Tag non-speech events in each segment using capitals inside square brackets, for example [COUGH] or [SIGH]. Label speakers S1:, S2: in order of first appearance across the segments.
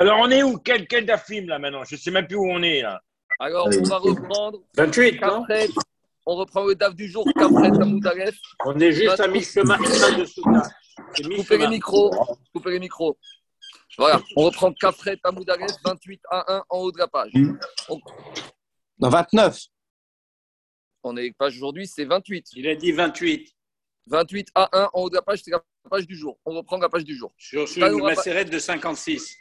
S1: Alors, on est où? Quel, quel dafim là maintenant? Je ne sais même plus où on est là.
S2: Alors, on va reprendre
S3: 28, non?
S2: Kafret. On reprend le DAF du jour, Kafret Hamoud Aleph.
S3: On est juste à mi-chemin de Souka. C'est
S2: Coupez les micros. Coupez les micros. Voilà, on reprend Kafret Hamoud Aleph, 28 à 1 en haut de la page.
S4: Dans 29.
S2: On est page aujourd'hui, c'est 28.
S3: Il a dit 28.
S2: 28 à 1 en haut de la page, c'est la page du jour. On reprend la page du jour.
S3: Sur sur une macérette de 56.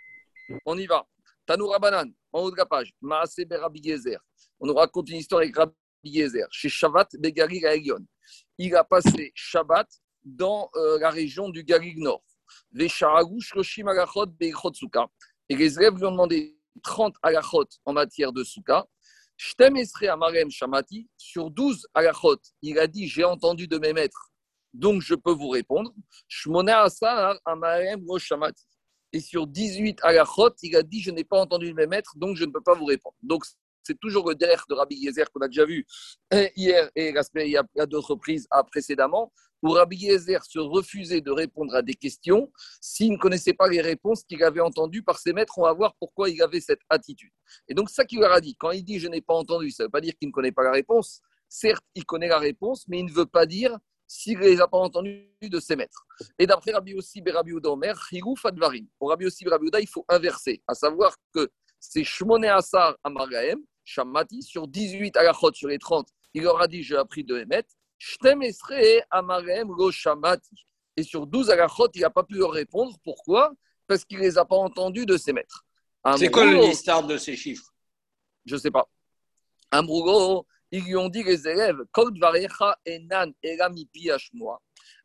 S2: On y va. Tanoura Banan, en haut de la page. Maasé Rabbi Gezer. On nous raconte une histoire avec Rabbi Gezer. Chez Shabbat Begari Gaelion. Il a passé Shabbat dans euh, la région du Galil Nord. Et les élèves lui ont demandé 30 agachot en matière de Souka. Shamati. Sur 12 agachot, il a dit J'ai entendu de mes maîtres, donc je peux vous répondre. Shmone Asar Amarem Shamati. Et sur 18 agachot, il a dit Je n'ai pas entendu mes maîtres, donc je ne peux pas vous répondre. Donc, c'est toujours le derrière de Rabbi Yezer qu'on a déjà vu euh, hier et la a d'autres reprises précédemment, où Rabbi Yezer se refusait de répondre à des questions s'il ne connaissait pas les réponses qu'il avait entendues par ses maîtres. On va voir pourquoi il avait cette attitude. Et donc, ça qu'il leur a dit, quand il dit Je n'ai pas entendu, ça ne veut pas dire qu'il ne connaît pas la réponse. Certes, il connaît la réponse, mais il ne veut pas dire s'il ne les a pas entendus de ses maîtres. Et d'après Rabbi Yossi et Rabbi Omer, Chirouf Advarim. Pour Rabbi Yossi et Rabbi il faut inverser, à savoir que c'est Shmone Asar Amargaem, Shammati, sur 18 agachot sur les 30, il leur a dit J'ai appris de Emet, Shtem Esre Amargaem Lo Shammati. Et sur 12 agachot, il n'a pas pu leur répondre. Pourquoi? Parce qu'il ne les a pas entendus de ses maîtres.
S3: C'est quoi le listard de ces chiffres?
S2: Je ne sais pas. Amrougo, ils lui ont dit les élèves, Enan.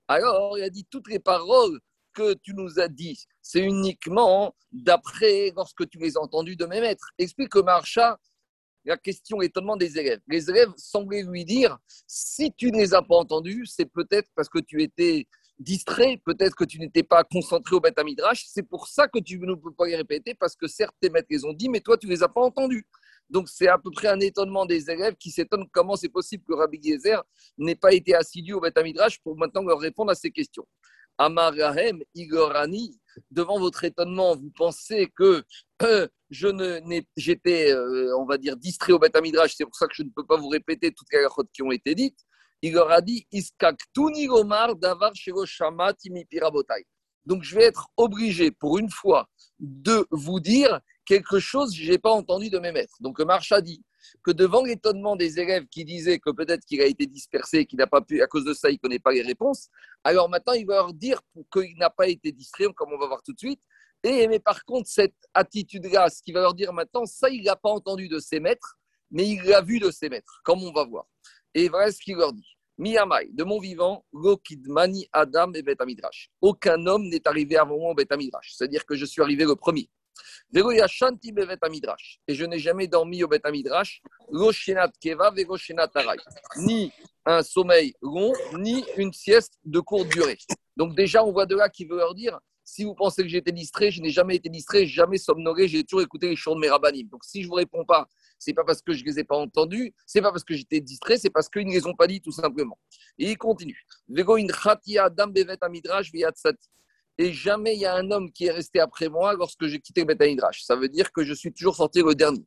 S2: Alors, il a dit toutes les paroles que tu nous as dit, c'est uniquement d'après lorsque tu les as entendues de mes maîtres. Explique Marcha la question étonnement des élèves. Les élèves semblaient lui dire si tu ne les as pas entendus, c'est peut-être parce que tu étais distrait, peut-être que tu n'étais pas concentré au Beth Midrash. C'est pour ça que tu ne peux pas les répéter, parce que certes, tes maîtres les ont dit, mais toi, tu ne les as pas entendus. Donc, c'est à peu près un étonnement des élèves qui s'étonnent comment c'est possible que Rabbi Gezer n'ait pas été assidu au Beth Midrash pour maintenant leur répondre à ces questions. Amarahem, Igorani, devant votre étonnement, vous pensez que euh, je j'étais, euh, on va dire, distrait au Beth Midrash, c'est pour ça que je ne peux pas vous répéter toutes les halachot qui ont été dites. Il leur a dit Iskaktuni Gomar davar pirabotai. Donc je vais être obligé pour une fois de vous dire quelque chose que je n'ai pas entendu de mes maîtres. Donc marcha dit que devant l'étonnement des élèves qui disaient que peut-être qu'il a été dispersé, qu'il n'a pas pu, à cause de ça, il ne connaît pas les réponses, alors maintenant il va leur dire qu'il n'a pas été distrait, comme on va voir tout de suite. Et, mais par contre, cette attitude-là, ce qu'il va leur dire maintenant, ça, il n'a pas entendu de ses maîtres, mais il l'a vu de ses maîtres, comme on va voir. Et voilà ce qu'il leur dit. Miyamai, de mon vivant, Lokidmani Adam et Bet Amidrash. Aucun homme n'est arrivé avant moi au Bet Amidrash. C'est-à-dire que je suis arrivé le premier. Et je n'ai jamais dormi au Bet Amidrash. Lo Shenat Keva. Ni un sommeil long, ni une sieste de courte durée. Donc déjà, on voit de là qui veut leur dire, si vous pensez que j'ai été distrait, je n'ai jamais été distrait, jamais somnolé, j'ai toujours écouté les chants de mes rabbinim. Donc si je vous réponds pas, c'est pas parce que je les ai pas entendus, c'est pas parce que j'étais distrait, c'est parce qu'ils ne les ont pas dit tout simplement. Et il continue. Et jamais il y a un homme qui est resté après moi lorsque j'ai quitté le Bet Midrash. Ça veut dire que je suis toujours sorti le dernier.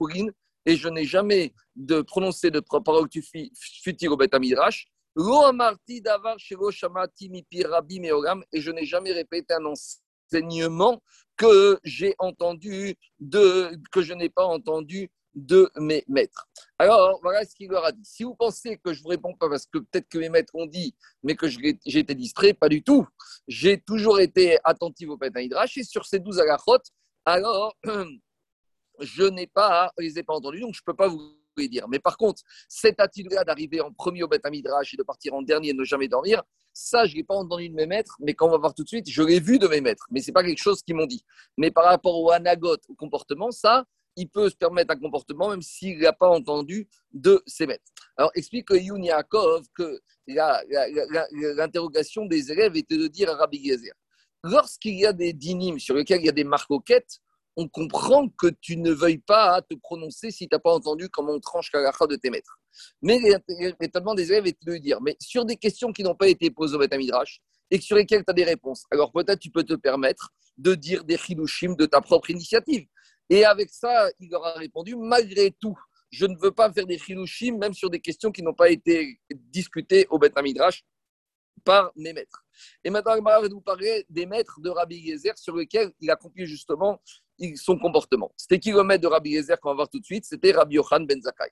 S2: Rugin. Et je n'ai jamais de prononcé de paroles futiles au Bet Midrash. Lo amarti davar shelo shamati mipi rabbi. Et je n'ai jamais répété un enseignement que j'ai entendu de, que je n'ai pas entendu de mes maîtres. Alors, voilà ce qu'il leur a dit. Si vous pensez que je vous réponds pas parce que peut-être que mes maîtres ont dit, mais que je j'ai été distrait, pas du tout. J'ai toujours été attentif au Midrash et sur ces douze agachot, alors [CLEARS THROAT] je n'ai pas, les ai pas entendus, donc je peux pas vous les dire. Mais par contre, cette attitude-là d'arriver en premier au Beth Midrash et de partir en dernier et ne jamais dormir, ça, je ne l'ai pas entendu de mes maîtres, mais quand on va voir tout de suite, je l'ai vu de mes maîtres, mais ce n'est pas quelque chose qu'ils m'ont dit. Mais par rapport au anagot, au comportement, ça, il peut se permettre un comportement même s'il n'a pas entendu de ses maîtres. Alors, explique Yaakov que l'interrogation des élèves était de dire à Rabbi Gezer, lorsqu'il y a des dynimes sur lesquels il y a des marcoquettes, on comprend que tu ne veuilles pas te prononcer si tu n'as pas entendu comment on tranche la de tes maîtres. Mais l'étonnement des élèves était de dire, mais sur des questions qui n'ont pas été posées au Beth Midrash, et sur lesquels tu as des réponses. Alors peut-être tu peux te permettre de dire des chilushim de ta propre initiative. Et avec ça, il leur a répondu, malgré tout, je ne veux pas faire des chilushim, même sur des questions qui n'ont pas été discutées au Beth Midrash par mes maîtres. Et maintenant, je vais vous parler des maîtres de Rabbi Yezer sur lesquels il a accompli justement son comportement. C'était qui le maître de Rabbi Yezer qu'on va voir tout de suite? C'était Rabbi Yochan ben Zakai.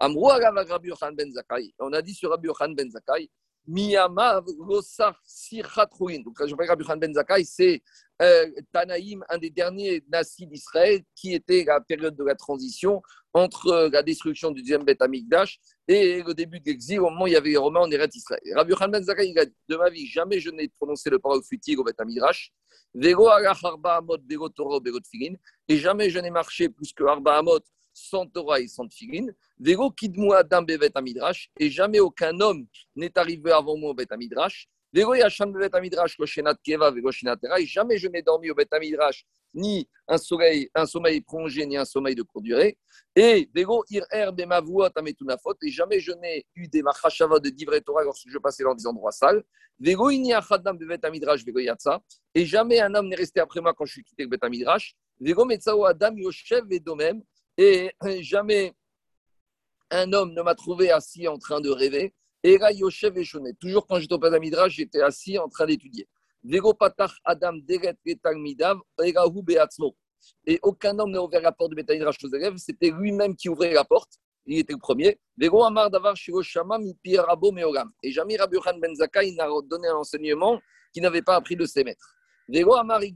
S2: Amrou Rabbi Yochan ben Zakai. On a dit sur Rabbi Yochan ben Zakai, Miyama Losar Sirchatrouin. Donc, je parle Rabbi ben Zakai, c'est euh, Tanaïm, un des derniers nassis d'Israël, qui était la période de la transition entre euh, la destruction du deuxième Beth Amikdash et le début de l'exil, au moment où il y avait les Romains en Eretz Israël. Rabbi ben Zakai, De ma vie, jamais je n'ai prononcé le parole futile au Beth Amikdash. Amot, Bego Tfilin. Et jamais je n'ai marché plus que Arba Amot sans Torah et sans Tfilin. Vego Adam Bevet Amidrash. Et jamais aucun homme n'est arrivé avant moi au Bet Amidrash. Vego Yasham Bevet Amidrash, Koshenat Keva, Vego. Et jamais je n'ai dormi au Bet Amidrash ni un, soleil, un sommeil prolongé, ni un sommeil de courte durée. Et Vego Bemavuot Ametunafot. Et jamais je n'ai eu des machashava de Divrei Torah lorsque je passais dans des endroits sales. Vego Ini Achadam Bevet Amidrash, Vego Yatsa. Et jamais un homme n'est resté après moi quand je suis quitté le Bet Amidrash. Vego Metzao Adam Yoshev et Domem. Et jamais un homme ne m'a trouvé assis en train de rêver. Et là, Yoshev et Shonet. Toujours quand j'étais au Bet Amidrash, j'étais assis en train d'étudier. Adam. Et aucun homme n'a ouvert la porte de Bet Amidrash aux élèves. C'était lui-même qui ouvrait la porte. Il était le premier. Amar Davar. Et jamais Rabbi Yohan Ben Zakai n'a donné un enseignement qu'il n'avait pas appris de ses maîtres. Amar et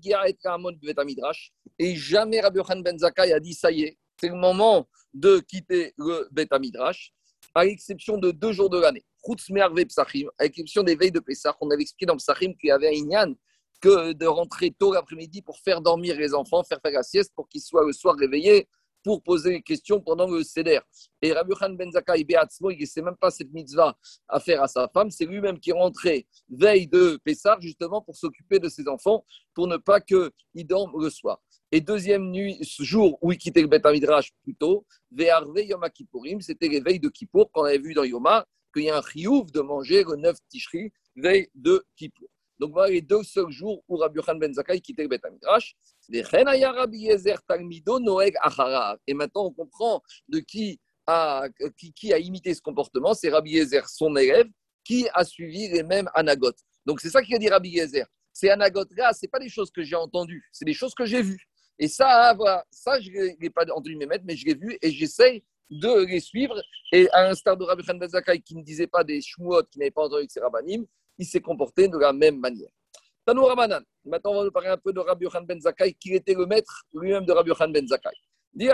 S2: jamais Rabbi Yohan Ben a dit ça y est, c'est le moment de quitter le Bet Amidrash, à l'exception de deux jours de l'année. Chutz Me'arve Psachim, à l'exception des veilles de Pessah. On avait expliqué dans Psachim qu'il y avait un Inyan que de rentrer tôt l'après-midi pour faire dormir les enfants, faire faire la sieste pour qu'ils soient le soir réveillés pour poser des questions pendant le Seder. Et Rabbi Khan Ben Zakai Beatzmo, il ne sait même pas cette mitzvah à faire à sa femme. C'est lui-même qui est rentré veille de Pessah, justement pour s'occuper de ses enfants, pour ne pas qu'ils dorment le soir. Et deuxième nuit, ce jour où il quittait le Beth Midrash Yom Kippourim, c'était les veilles de Kippour, qu'on avait vu dans Yoma, qu'il y a un chiouf de manger le 9 Tishri, veille de Kippour. Donc voilà les deux seuls jours où Rabbi Yochanan ben Zakkai quittait le Beth Midrash. Et maintenant, on comprend de qui a, qui, qui a imité ce comportement. C'est Rabbi Yezer, son élève, qui a suivi les mêmes anagotes. Donc c'est ça qu'il a dit Rabbi Yezer. Ces anagotes-là, ce pas des choses que j'ai entendues, c'est des choses que j'ai vues. Et ça, voilà, ça je ne l'ai pas entendu mes maîtres, mais je l'ai vu et j'essaye de les suivre. Et à l'instar de Rabbi Khan Zakkai, qui ne disait pas des shmuot, qui n'avait pas entendu que c'est rabbanim, il s'est comporté de la même manière. Tanou Ramanan. Maintenant, on va nous parler un peu de Rabbi Yochanan ben Zakkai, qui était le maître lui-même de Rabbi Yochanan ben Zaken. Il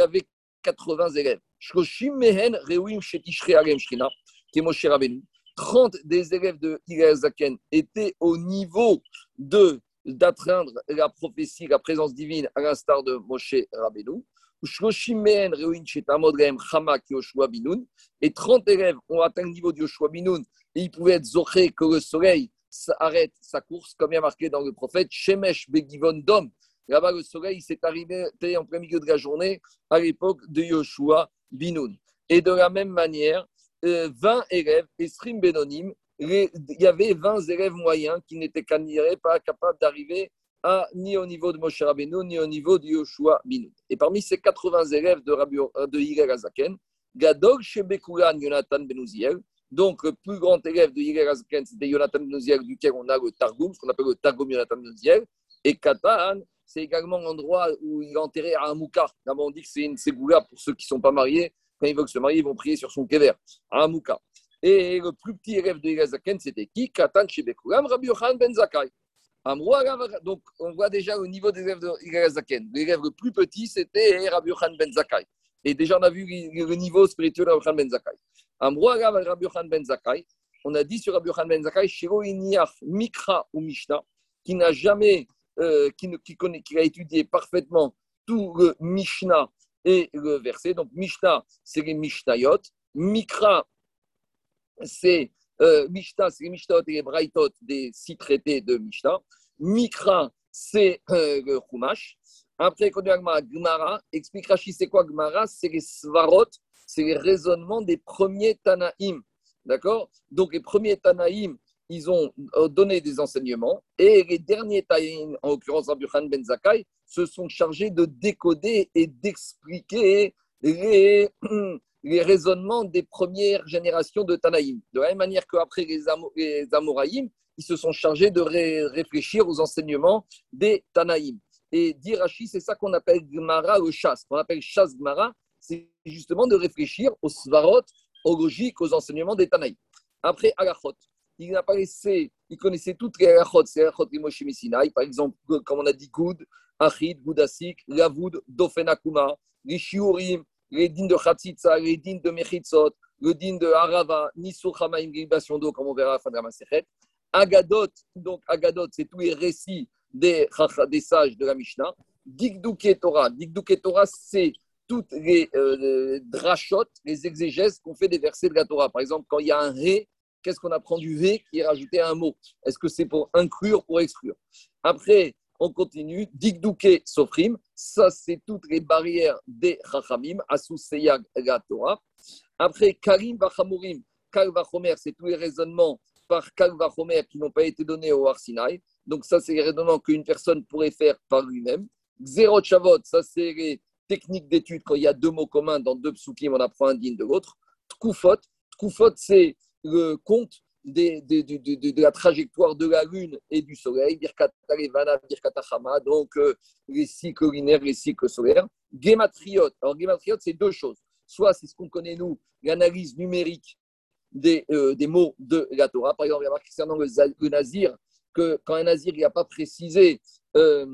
S2: avait 80 élèves. 30 des élèves de Zaken étaient au niveau de d'atteindre la prophétie, la présence divine, à l'instar de Moshe Rabbeinu. Et 30 élèves ont atteint le niveau de Yoshua Binoun et ils pouvaient être zoché que le soleil arrête sa course, comme il y a marqué dans le prophète, Shemesh Begivon Dom. Là-bas, le soleil s'est arrivé en plein milieu de la journée à l'époque de Yoshua Binoun. Et de la même manière, 20 euh, élèves, Esrim Benonim, il y avait 20 élèves moyens qui n'étaient pas capables d'arriver ni au niveau de Moshe Rabbeinu, ni au niveau de Yoshua Binoun. Et parmi ces 80 élèves de, Rabbi, de Yigel Azaken, Gadol Shebekuran Yonatan Benouziel, donc le plus grand élève de Yigel Azaken, c'était Yonatan Benouziel, duquel on a le Targum, ce qu'on appelle le Targum Yonatan Benouziel, et Katan, c'est également l'endroit où il est enterré à Amouka. D'abord, on dit que c'est une ségoula pour ceux qui ne sont pas mariés. Quand ils veulent se marier, ils vont prier sur son kever, à Amouka. Et le plus petit élève de Yigel Azaken, c'était qui? Katan Shebekuran, Rabbi Yochanan Ben Zakai. Donc, on voit déjà au niveau des élèves de Zaken. L'élève le plus petit, c'était Rabbi Yochan Ben Zakai. Et déjà, on a vu le niveau spirituel de Rabbi Yochan Ben Zakai. Rabbi Yochan Ben Zakai, on a dit sur Rabbi Yochan Ben Zakai, Shiro Mikra ou Mishnah, qui n'a jamais, euh, qui, connaît, qui a étudié parfaitement tout le Mishnah et le verset. Donc, Mishnah, c'est les Mishnayot. Mikra, c'est euh, Mishnah, c'est les Mishnah et les Braithot des six traités de Mishnah. Mikra, c'est euh, le Chumash. Après, quand Gmara, explique Rashi, c'est quoi Gmara? C'est les Svarot, c'est les raisonnements des premiers Tanaïm. D'accord? Donc les premiers Tanaïm, ils ont euh, donné des enseignements et les derniers Tanaïm, en l'occurrence Rabbi Khan Ben Zakkai, se sont chargés de décoder et d'expliquer [CLEARS THROAT] les, raisonnements des premières générations de Tanaïm. De la même manière qu'après les, Amo- les Amoraïm, ils se sont chargés de ré- réfléchir aux enseignements des Tanaïm. Et d'Irachi, c'est ça qu'on appelle Gmara le chasse. qu'on appelle chasse Gmara, c'est justement de réfléchir aux svarot, aux logiques, aux enseignements des Tanaïm. Après, Alachot, il n'a pas laissé, il connaissait toutes les Alachot, c'est Alachot de Moshe Messinaï, par exemple, comme on a dit, Goud, Achid, Goudasik, Lavoud, Dofenakuma, les Shiurim, les dînes de Khatsitsa, les dînes de Mechitzot, le dîne de Harava, Nisso Chamaim, libation d'eau, comme on verra à la fin de la. Agadot, donc Agadot, c'est tous les récits des, des sages de la Mishnah. Digduke Torah, Digduke Torah, c'est toutes les euh, drachot, les exégèses qu'on fait des versets de la Torah. Par exemple, quand il y a un ré, qu'est-ce qu'on apprend du ré qui est rajouté à un mot? Est-ce que c'est pour inclure, pour exclure? Après, on continue. Digduke Sofrim, ça c'est toutes les barrières des Chachamim, Asus Seyag la Torah. Après, Karim Vachamurim, Kal Vachomer, c'est tous les raisonnements par Kal Vachomer qui n'ont pas été donnés au Arsinaï. Donc, ça, c'est les raisonnements qu'une personne pourrait faire par lui-même. Zéro Chavot, ça, c'est les techniques d'étude. Quand il y a deux mots communs dans deux psukim, on apprend un digne de l'autre. Tkufot, Tkufot, c'est le compte de, la trajectoire de la Lune et du Soleil. Donc euh, les cycles lunaires, les cycles solaires. Gematriot, alors Gematriot, c'est deux choses. Soit c'est ce qu'on connaît, nous, l'analyse numérique des, euh, mots de la Torah. Par exemple, il y a marqué concernant le, le nazir, que quand un nazir n'a pas précisé euh,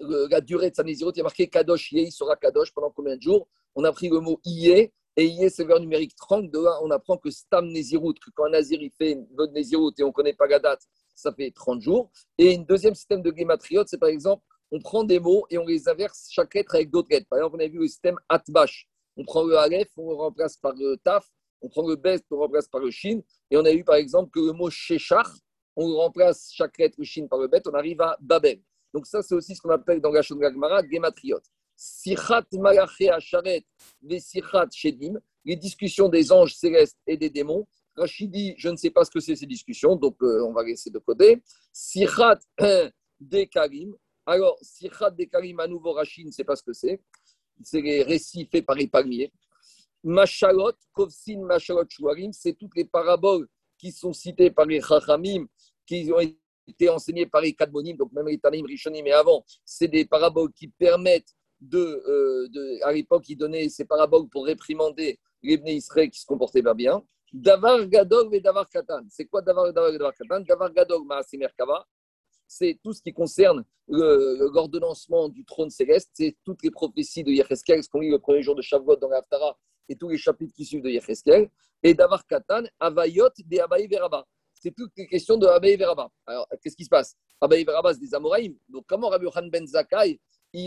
S2: la durée de sa nazirut, il y a marqué Kadosh il sera Kadosh pendant combien de jours On a pris le mot Yeh, et verbe numérique 30. De là, on apprend que Stam Nézirut, que quand un nazir il fait votre Nézirut et on ne connaît pas la date, ça fait 30 jours. Et un deuxième système de Gematriot, c'est par exemple, on prend des mots et on les inverse chaque lettre avec d'autres lettres. Par exemple, on a vu le système Atbash. On prend le Aleph, on le remplace par le Taf, on prend le Best, on le remplace par le Shin. Et on a vu par exemple que le mot Shechar, on remplace chaque lettre le Shin par le Bet, on arrive à Babel. Donc ça, c'est aussi ce qu'on appelle dans la Shonga Gemara, Gematriot. Sichat Malaché Vesichat Shedim, les discussions des anges célestes et des démons. Rachid dit, je ne sais pas ce que c'est ces discussions, donc euh, on va laisser de côté. Sichat Dekarim. Alors, Sichat Dekarim, à nouveau, Rachid ne sait pas ce que c'est. C'est les récits faits par les palmiers. Machalot, Kovsin, Machalot, Shuarim, c'est toutes les paraboles qui sont citées par les Chachamim, qui ont été enseignées par les Kadmonim, donc même les Tanim, Rishonim et avant. C'est des paraboles qui permettent de, euh, de- à l'époque, ils donnaient ces paraboles pour réprimander les Israël qui se comportaient pas bien. Davar Gadol et Davar Katan. C'est quoi Davar Davar et Davar Katan? Davar Maaseh Merkava, c'est tout ce qui concerne l'ordonnancement du trône céleste, c'est toutes les prophéties de Yecheskel, ce qu'on lit le premier jour de Shavuot dans l'Aftara et tous les chapitres qui suivent de Yecheskel. Et Davar Katan, Avayot de Abaye Veraba. C'est toutes les questions de Abaye Veraba. Alors, qu'est-ce qui se passe? Abaye Veraba, c'est des Amoraïm. Donc, comment Rabbi Yohan Ben Zakkai,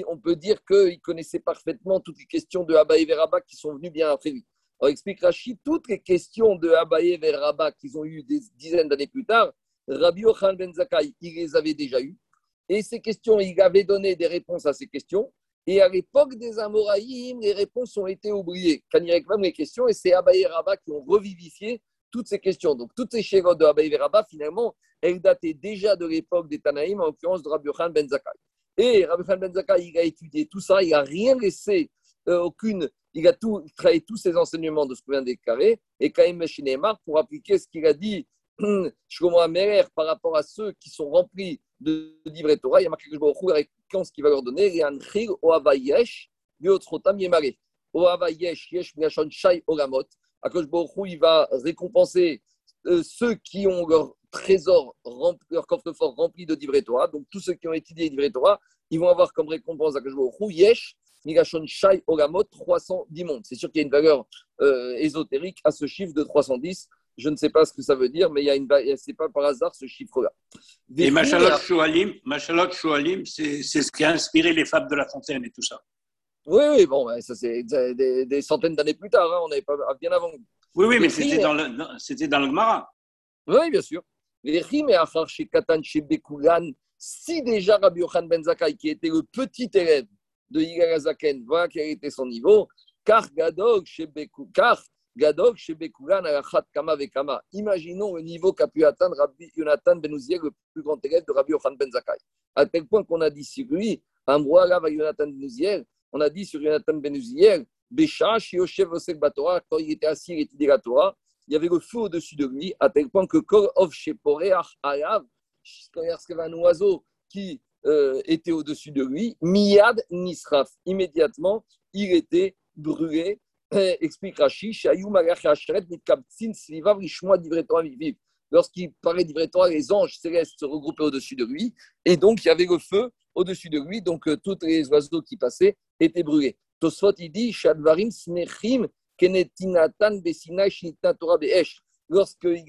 S2: on peut dire qu'il connaissait parfaitement toutes les questions de Veraba qui sont venues bien après lui On explique Rachid, toutes les questions de Abaye Veraba qu'ils ont eues des dizaines d'années plus tard, Rabbi Yohan Ben Zakkai, il les avait déjà eues. Et ces questions, il avait donné des réponses à ces questions. Et à l'époque des Amoraïm, les réponses ont été oubliées. Quand il réclame les questions, et c'est Abaye et qui ont revivifié toutes ces questions. Donc, toutes ces chérotes de Abaye et finalement, elles dataient déjà de l'époque des Tanaïm, en l'occurrence de Rabbi Yohan Ben Zakkai. Et Rabbi Ben Zakkai, il a étudié tout ça, il n'a rien laissé, euh, aucune, il a tout, travaillé tous ses enseignements de ce qu'on vient de déclarer, et Kaïm Meshinemar, pour appliquer ce qu'il a dit, [CLEARS THROAT] Shlomo Ameler, par rapport à ceux qui sont remplis de livres Torah, il y a marqué que je me la réponse qu'il va leur donner, et Anchil Oavayesh, Biotrotam Yemare. Oavayesh, Yesh, Miachon, Shai, Olamot. Akash Baruch Hu, il va récompenser euh, ceux qui ont leur trésor, rempli, leur coffre-fort rempli de Torah. Donc, tous ceux qui ont étudié les livrets Torah, ils vont avoir comme récompense Akash Baruch Hu, Yesh, Migashon Shai Olamot, 310 mondes. C'est sûr qu'il y a une valeur euh, ésotérique à ce chiffre de 310. Je ne sais pas ce que ça veut dire, mais il y a une, c'est pas par hasard ce chiffre-là.
S3: Et Machalot Choualim, Machalot Choualim, c'est ce qui a inspiré les fables de La Fontaine et tout ça.
S2: Oui, oui, bon, ça c'est des, des- centaines d'années plus tard. hein, on n'avait pas bien avant.
S3: Oui, oui, mais c'était dans le, dans- c'était dans le Gemara.
S2: Oui, bien sûr. Si déjà Rabbi Yochanan Ben Zakkai, qui était le petit élève de Yigal Azaken, voilà quel était son niveau, car Gadog. Imaginons le niveau qu'a pu atteindre Rabbi Yonatan Ben Uziel, le plus grand élève de Rabbi Yochan Ben Zakai. À tel point qu'on a dit sur lui, Amroa, Rav Yonatan Ben Uziel, on a dit sur Yonatan Ben Uziel, Bécha, Shioshev Osek Batora, quand il était assis, il étudiait la Torah, il y avait le feu au-dessus de lui, à tel point que Kol of Sheporeach Alav, quand il y avait un oiseau qui euh, était au-dessus de lui, Miyad Nisraf. Immédiatement, il était brûlé. Explique Rashi, Lorsqu'il parlait d'ivret les anges célestes se regroupaient au-dessus de lui, et donc il y avait le feu au-dessus de lui, donc euh, tous les oiseaux qui passaient étaient brûlés. Tosfot, il dit, Shadvarim Smechim Kenetinatan Besina Torah Be'esh. Lorsqu'il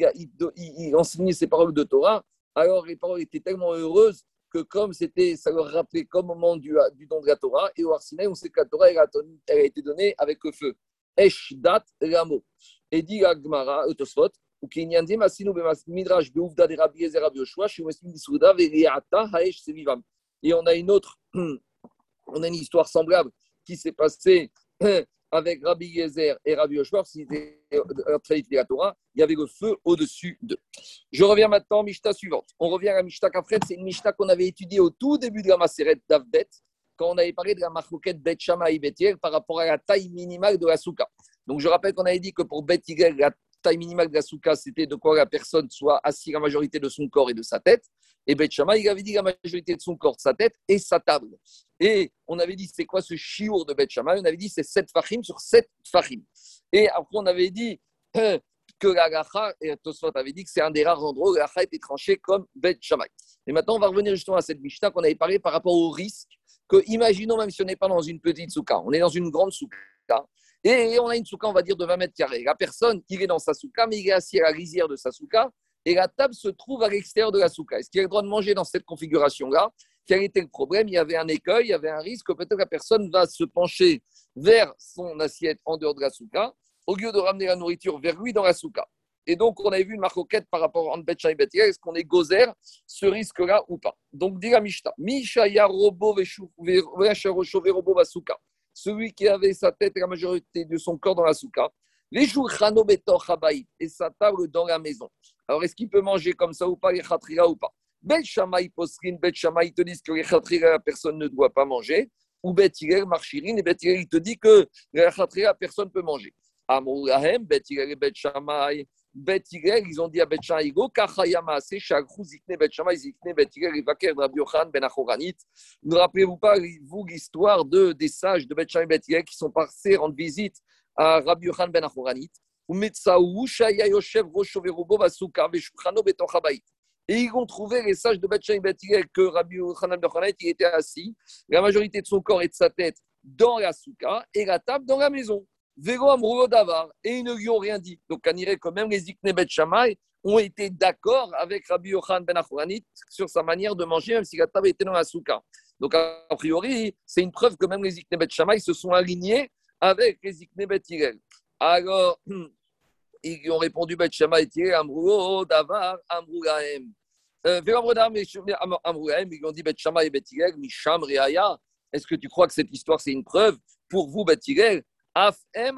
S2: il, enseignait ses paroles de Torah, alors les paroles étaient tellement heureuses que comme c'était, ça leur rappelait comme moment du, du don de la Torah, et au Arsinaï, on sait que la Torah, elle a, elle a été donnée avec le feu. Esh dat ramo. Et dit Agmara, Tosfot, ou kinyandim asinu midrash beuvda de Rabbi Ezer Rabbi Yoshua, chez Wesmin Disouda, veriata haesh sevivam. Et on a une autre, [CLEARS THROAT] on a une histoire semblable qui s'est passée [CLEARS THROAT] avec Rabbi Yezer et Rabbi Yoshua, c'était la Torah, il y avait le feu au-dessus d'eux. Je reviens maintenant à Mishnah suivante. On revient à Mishnah Kafret, c'est une Mishnah qu'on avait étudiée au tout début de la Maseret d'Avdet, quand on avait parlé de la marcoquette Bet Shama et par rapport à la taille minimale de la souka. Donc je rappelle qu'on avait dit que pour Bet la taille minimale de la souka, c'était de quoi la personne soit assise la majorité de son corps et de sa tête. Et Beth il avait dit la majorité de son corps, sa tête et sa table. Et on avait dit, c'est quoi ce chiour de Beth On avait dit, c'est 7 fachim sur 7 fachim. Et après, on avait dit que la gacha, et Tosfot avait dit que c'est un des rares endroits où la gacha était tranchée comme Beth Et maintenant, on va revenir justement à cette Mishnah qu'on avait parlé par rapport au risque que, imaginons même si on n'est pas dans une petite souka, on est dans une grande souka, et on a une souka, on va dire, de 20 mètres carrés. La personne, il est dans sa souka, mais il est assis à la rizière de sa souka, et la table se trouve à l'extérieur de la souka. Est-ce qu'il a le droit de manger dans cette configuration-là? Quel était le problème? Il y avait un écueil, il y avait un risque que peut-être la personne va se pencher vers son assiette en dehors de la souka, au lieu de ramener la nourriture vers lui dans la souka. Et donc, on avait vu une marcoquette par rapport à Betcha et Betia. Est-ce qu'on est gozer ce risque-là ou pas? Donc, dit la Mishnah. Misha robo robo basuka. Celui qui avait sa tête et la majorité de son corps dans la souka. Les jours et sa table dans la maison. Alors, est-ce qu'il peut manger comme ça ou pas, les khatrira ou pas? Bet Shamaï posrin, Bet Shamaï te disent que la personne ne doit pas manger. Ou Bet Hillel, marchirin, et Bet il te dit que les personne ne peut manger. Bet et. Bet ils ont dit à Bet Shamaï, Go Kachayama, c'est Chagrou, Zikne, Bet Shamaï, Zikne, Bet Hillel, Vaker, Rabbi Ben Achoranit. Ne rappelez-vous pas, vous, l'histoire de, des sages de Bet Shamaï, Bet Hillel qui sont passés rendre visite à Rabbi Yochan, Ben Achoranit et ils vont trouver les sages de Batchaï Batigel que Rabbi Yochanan Bechanet il était assis, la majorité de son corps et de sa tête dans la souka et la table dans la maison. Davar, et ils ne lui ont rien dit. Donc, on dirait que même les Ikne Bet ont été d'accord avec Rabbi Yochanan Ben sur sa manière de manger, même si la table était dans la souka. Donc, a priori, c'est une preuve que même les Ikne Bet se sont alignés avec les Ikne Bet alors, [CLEARS THROAT] ils lui ont répondu Bet Shama et Tiré, Amrou, Davar. Euh, ils lui ont dit Bet et Bet Misham Reaya. Est-ce que tu crois que cette histoire, c'est une preuve pour vous, Bet Afem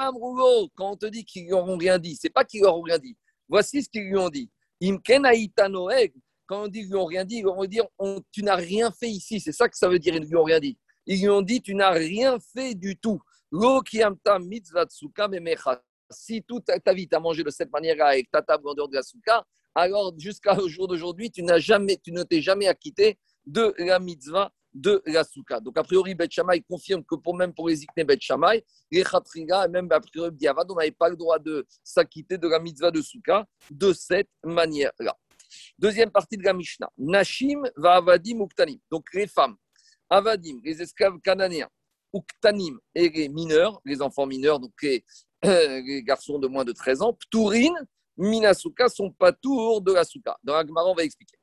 S2: quand on te dit qu'ils auront rien dit, c'est pas qu'ils leur rien dit. Voici ce qu'ils lui ont dit. Imken Noeg, quand on dit qu'ils lui rien dit, ils vont dire Tu n'as rien fait ici. C'est ça que ça veut dire, ils lui ont rien dit. Ils lui ont dit Tu n'as rien fait du tout. Si toute ta vie t'as mangé de cette manière avec ta table en dehors de la souka, alors jusqu'au jour d'aujourd'hui, tu tu ne t'es jamais acquitté de la mitzvah de la souka. Donc a priori, Bet confirme que pour même pour les Ikne Bet Shammai, les Khatriga, et même a priori Diavad, on n'avait pas le droit de s'acquitter de la mitzvah de souka de cette manière-là. Deuxième partie de la Mishnah. Nashim va avadim uktanim. Donc les femmes, avadim, les esclaves cananéens, Uktanim et les mineurs, les enfants mineurs, donc les, [CLEARS THROAT] garçons de moins de 13 ans, Pturin, Minasuka sont pas tours de la souka. Dans la on va expliquer.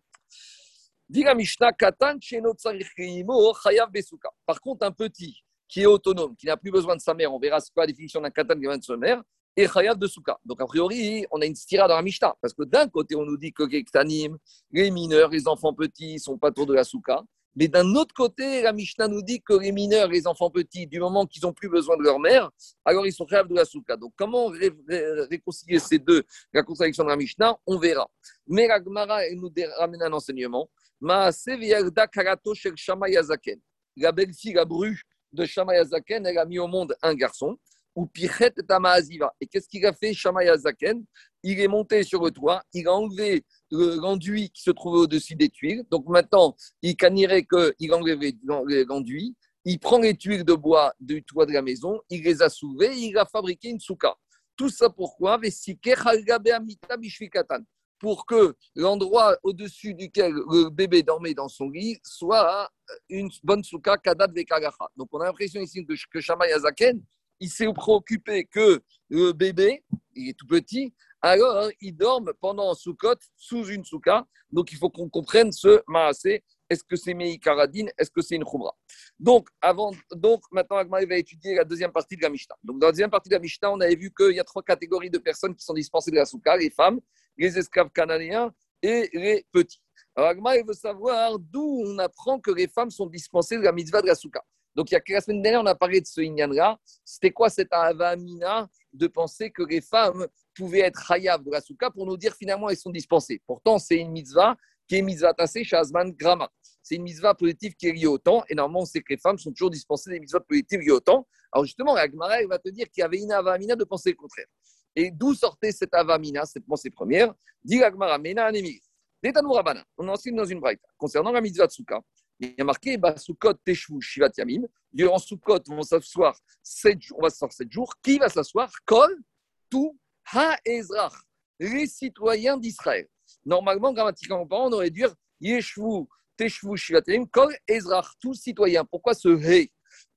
S2: Par contre, un petit qui est autonome, qui n'a plus besoin de sa mère, on verra ce qu'est la définition d'un Katan qui vient de sa mère, et Chayav de Souka. Donc, a priori, on a une stira dans la Mishnah, parce que d'un côté, on nous dit que les les mineurs, les enfants petits, sont pas tours de la Souka, Mais d'un autre côté, la Mishnah nous dit que les mineurs, les enfants petits, du moment qu'ils n'ont plus besoin de leur mère, alors ils sont rêves de la souka. Donc, comment réconcilier ces deux, la contradiction de la Mishnah On verra. Mais la Gemara, nous ramène un enseignement. La belle-fille, la bru de Shamayazaken, elle a mis au monde un garçon ou. Et qu'est-ce qu'il a fait, Shamaya Zaken Il est monté sur le toit, il a enlevé l'enduit qui se trouvait au-dessus des tuiles. Donc maintenant, il canirait qu'il enlève l'enduit, il prend les tuiles de bois du toit de la maison, il les a soulevées, il a fabriqué une souka. Tout ça pourquoi? Pour que l'endroit au-dessus duquel le bébé dormait dans son lit soit une bonne souka kadat vekagacha. Donc on a l'impression ici que, que Shamaya Zaken, il s'est préoccupé que le bébé, il est tout petit, alors il dorme pendant Soukot sous une souka. Donc il faut qu'on comprenne ce maasé. Est-ce que c'est Meikaradine Est-ce que c'est une Khumra? Donc, avant, donc, maintenant, Agmar va étudier la deuxième partie de la Mishnah. Donc, dans la deuxième partie de la Mishnah, on avait vu qu'il y a trois catégories de personnes qui sont dispensées de la souka les femmes, les esclaves cananéens et les petits. Alors, Agmar veut savoir d'où on apprend que les femmes sont dispensées de la mitzvah de la souka. Donc, il y a la semaine dernière, on a parlé de ce Inyan-là. C'était quoi cette avamina de penser que les femmes pouvaient être hayav de la souka pour nous dire finalement elles sont dispensées. Pourtant, c'est une mitzvah qui est mitzvah tassée chez Azman Grama. C'est une mitzvah positive qui est liée au temps. Et normalement, on sait que les femmes sont toujours dispensées des mitzvahs positives liées au temps. Alors justement, la Gemara va te dire qu'il y avait une avamina de penser le contraire. Et d'où sortait cette avamina, cette pensée première Dit la Gemara, Mena On enseigne dans une braïta. Concernant la mitzvah de souka, il y a marqué Soukot Teshvu Shivat Yamim. Durant Soukot, on va s'asseoir 7 jours. On va s'asseoir 7 jours. Qui va s'asseoir? Kol, tout, Ha Ezrach, les citoyens d'Israël. Normalement, grammaticalement parlant, on aurait dû dire Yeshvu Teshvu Shivat Yamim, Kol Ezrach, tous citoyens. Pourquoi ce He?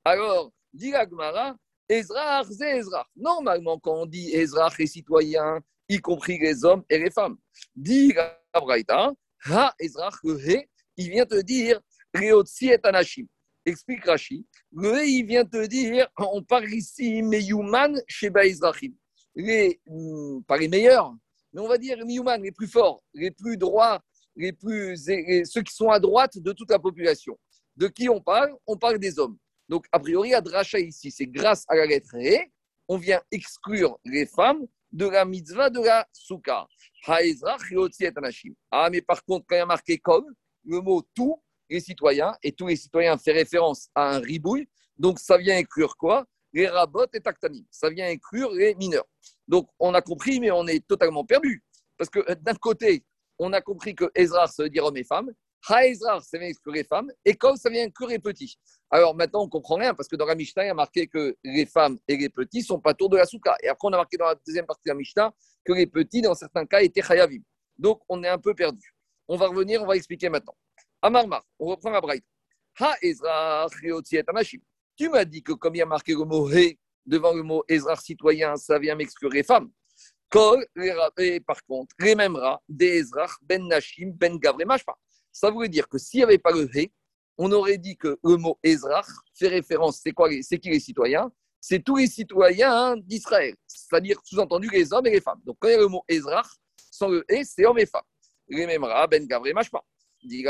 S2: Alors, dit la Gemara, Ezrach, c'est Ezrach. Normalement, quand on dit Ezrach, les citoyens, y compris les hommes et les femmes, dit la Braïta, Ha Ezrach, le He, il vient te dire Réotsi et Anashim. Explique Rashi. Le il vient te dire, on parle ici, Meyuman chez Baïzrachim. Les, hmm, pas les meilleurs, mais on va dire Meyuman, les plus forts, les plus droits, les plus, ceux qui sont à droite de toute la population. De qui on parle? On parle des hommes. Donc, a priori, à Dracha ici, c'est grâce à la lettre E, on vient exclure les femmes de la mitzvah de la souka. Ah, mais par contre, quand il y a marqué comme, le mot tout, les citoyens, et tous les citoyens fait référence à un ribouille, donc ça vient inclure quoi? Les rabots et taktanim, ça vient inclure les mineurs. Donc on a compris, mais on est totalement perdu. Parce que d'un côté, on a compris que Ezra, ça veut dire homme et femme, Ha Ezra, ça vient inclure les femmes, et comme ça vient inclure les petits. Alors maintenant, on comprend rien, parce que dans la Mishnah, il y a marqué que les femmes et les petits sont pas tour de la souka. Et après, on a marqué dans la deuxième partie de la Mishnah que les petits, dans certains cas, étaient chayavim. Donc on est un peu perdu. On va revenir, on va expliquer maintenant. Amarma, on reprend la braïta. Ha Ezra Tu m'as dit que comme il y a marqué le mot He devant le mot Ezra citoyen, ça vient m'exclure les femmes. Kol, et par contre, les mêmes rats, des Ezra, ben Nashim, ben Gavre, Mashpa. Ça voulait dire que s'il n'y avait pas le He, on aurait dit que le mot Ezra fait référence, c'est quoi C'est qui les citoyens? C'est tous les citoyens d'Israël, c'est-à-dire sous-entendu les hommes et les femmes. Donc quand il y a le mot Ezra, sans le He, c'est hommes et femmes. Les mêmes rats, ben Gavre, Mashpa dit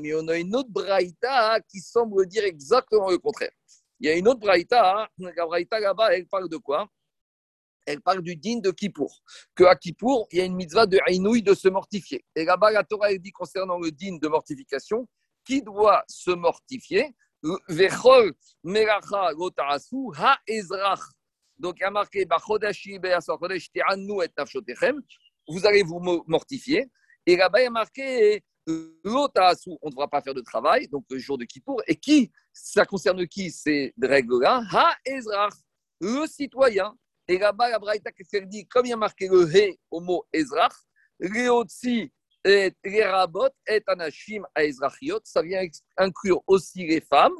S2: mais on a une autre braïta qui semble dire exactement le contraire. Il y a une autre braïta, la braïta là-bas, elle parle de quoi? Elle parle du din de Kippour. Que à Kippour, il y a une mitzvah de Hainouï de se mortifier. Et là-bas, la Torah elle dit concernant le din de mortification, qui doit se mortifier? Vechol lotarasu ha ezrach. Donc, il y a marqué vous allez vous mortifier. Et là-bas, il y a marqué l'otasu, on ne devra pas faire de travail, donc le jour de Kippour. Et qui Ça concerne qui? Ces règles-là Ha Ezra, le citoyen. Et là-bas, la Braïta, qu'est-ce qu'elle dit Comme il y a marqué le He au mot Ezra, Réotsi et les et anashim à Ezrachiot, ça vient inclure aussi les femmes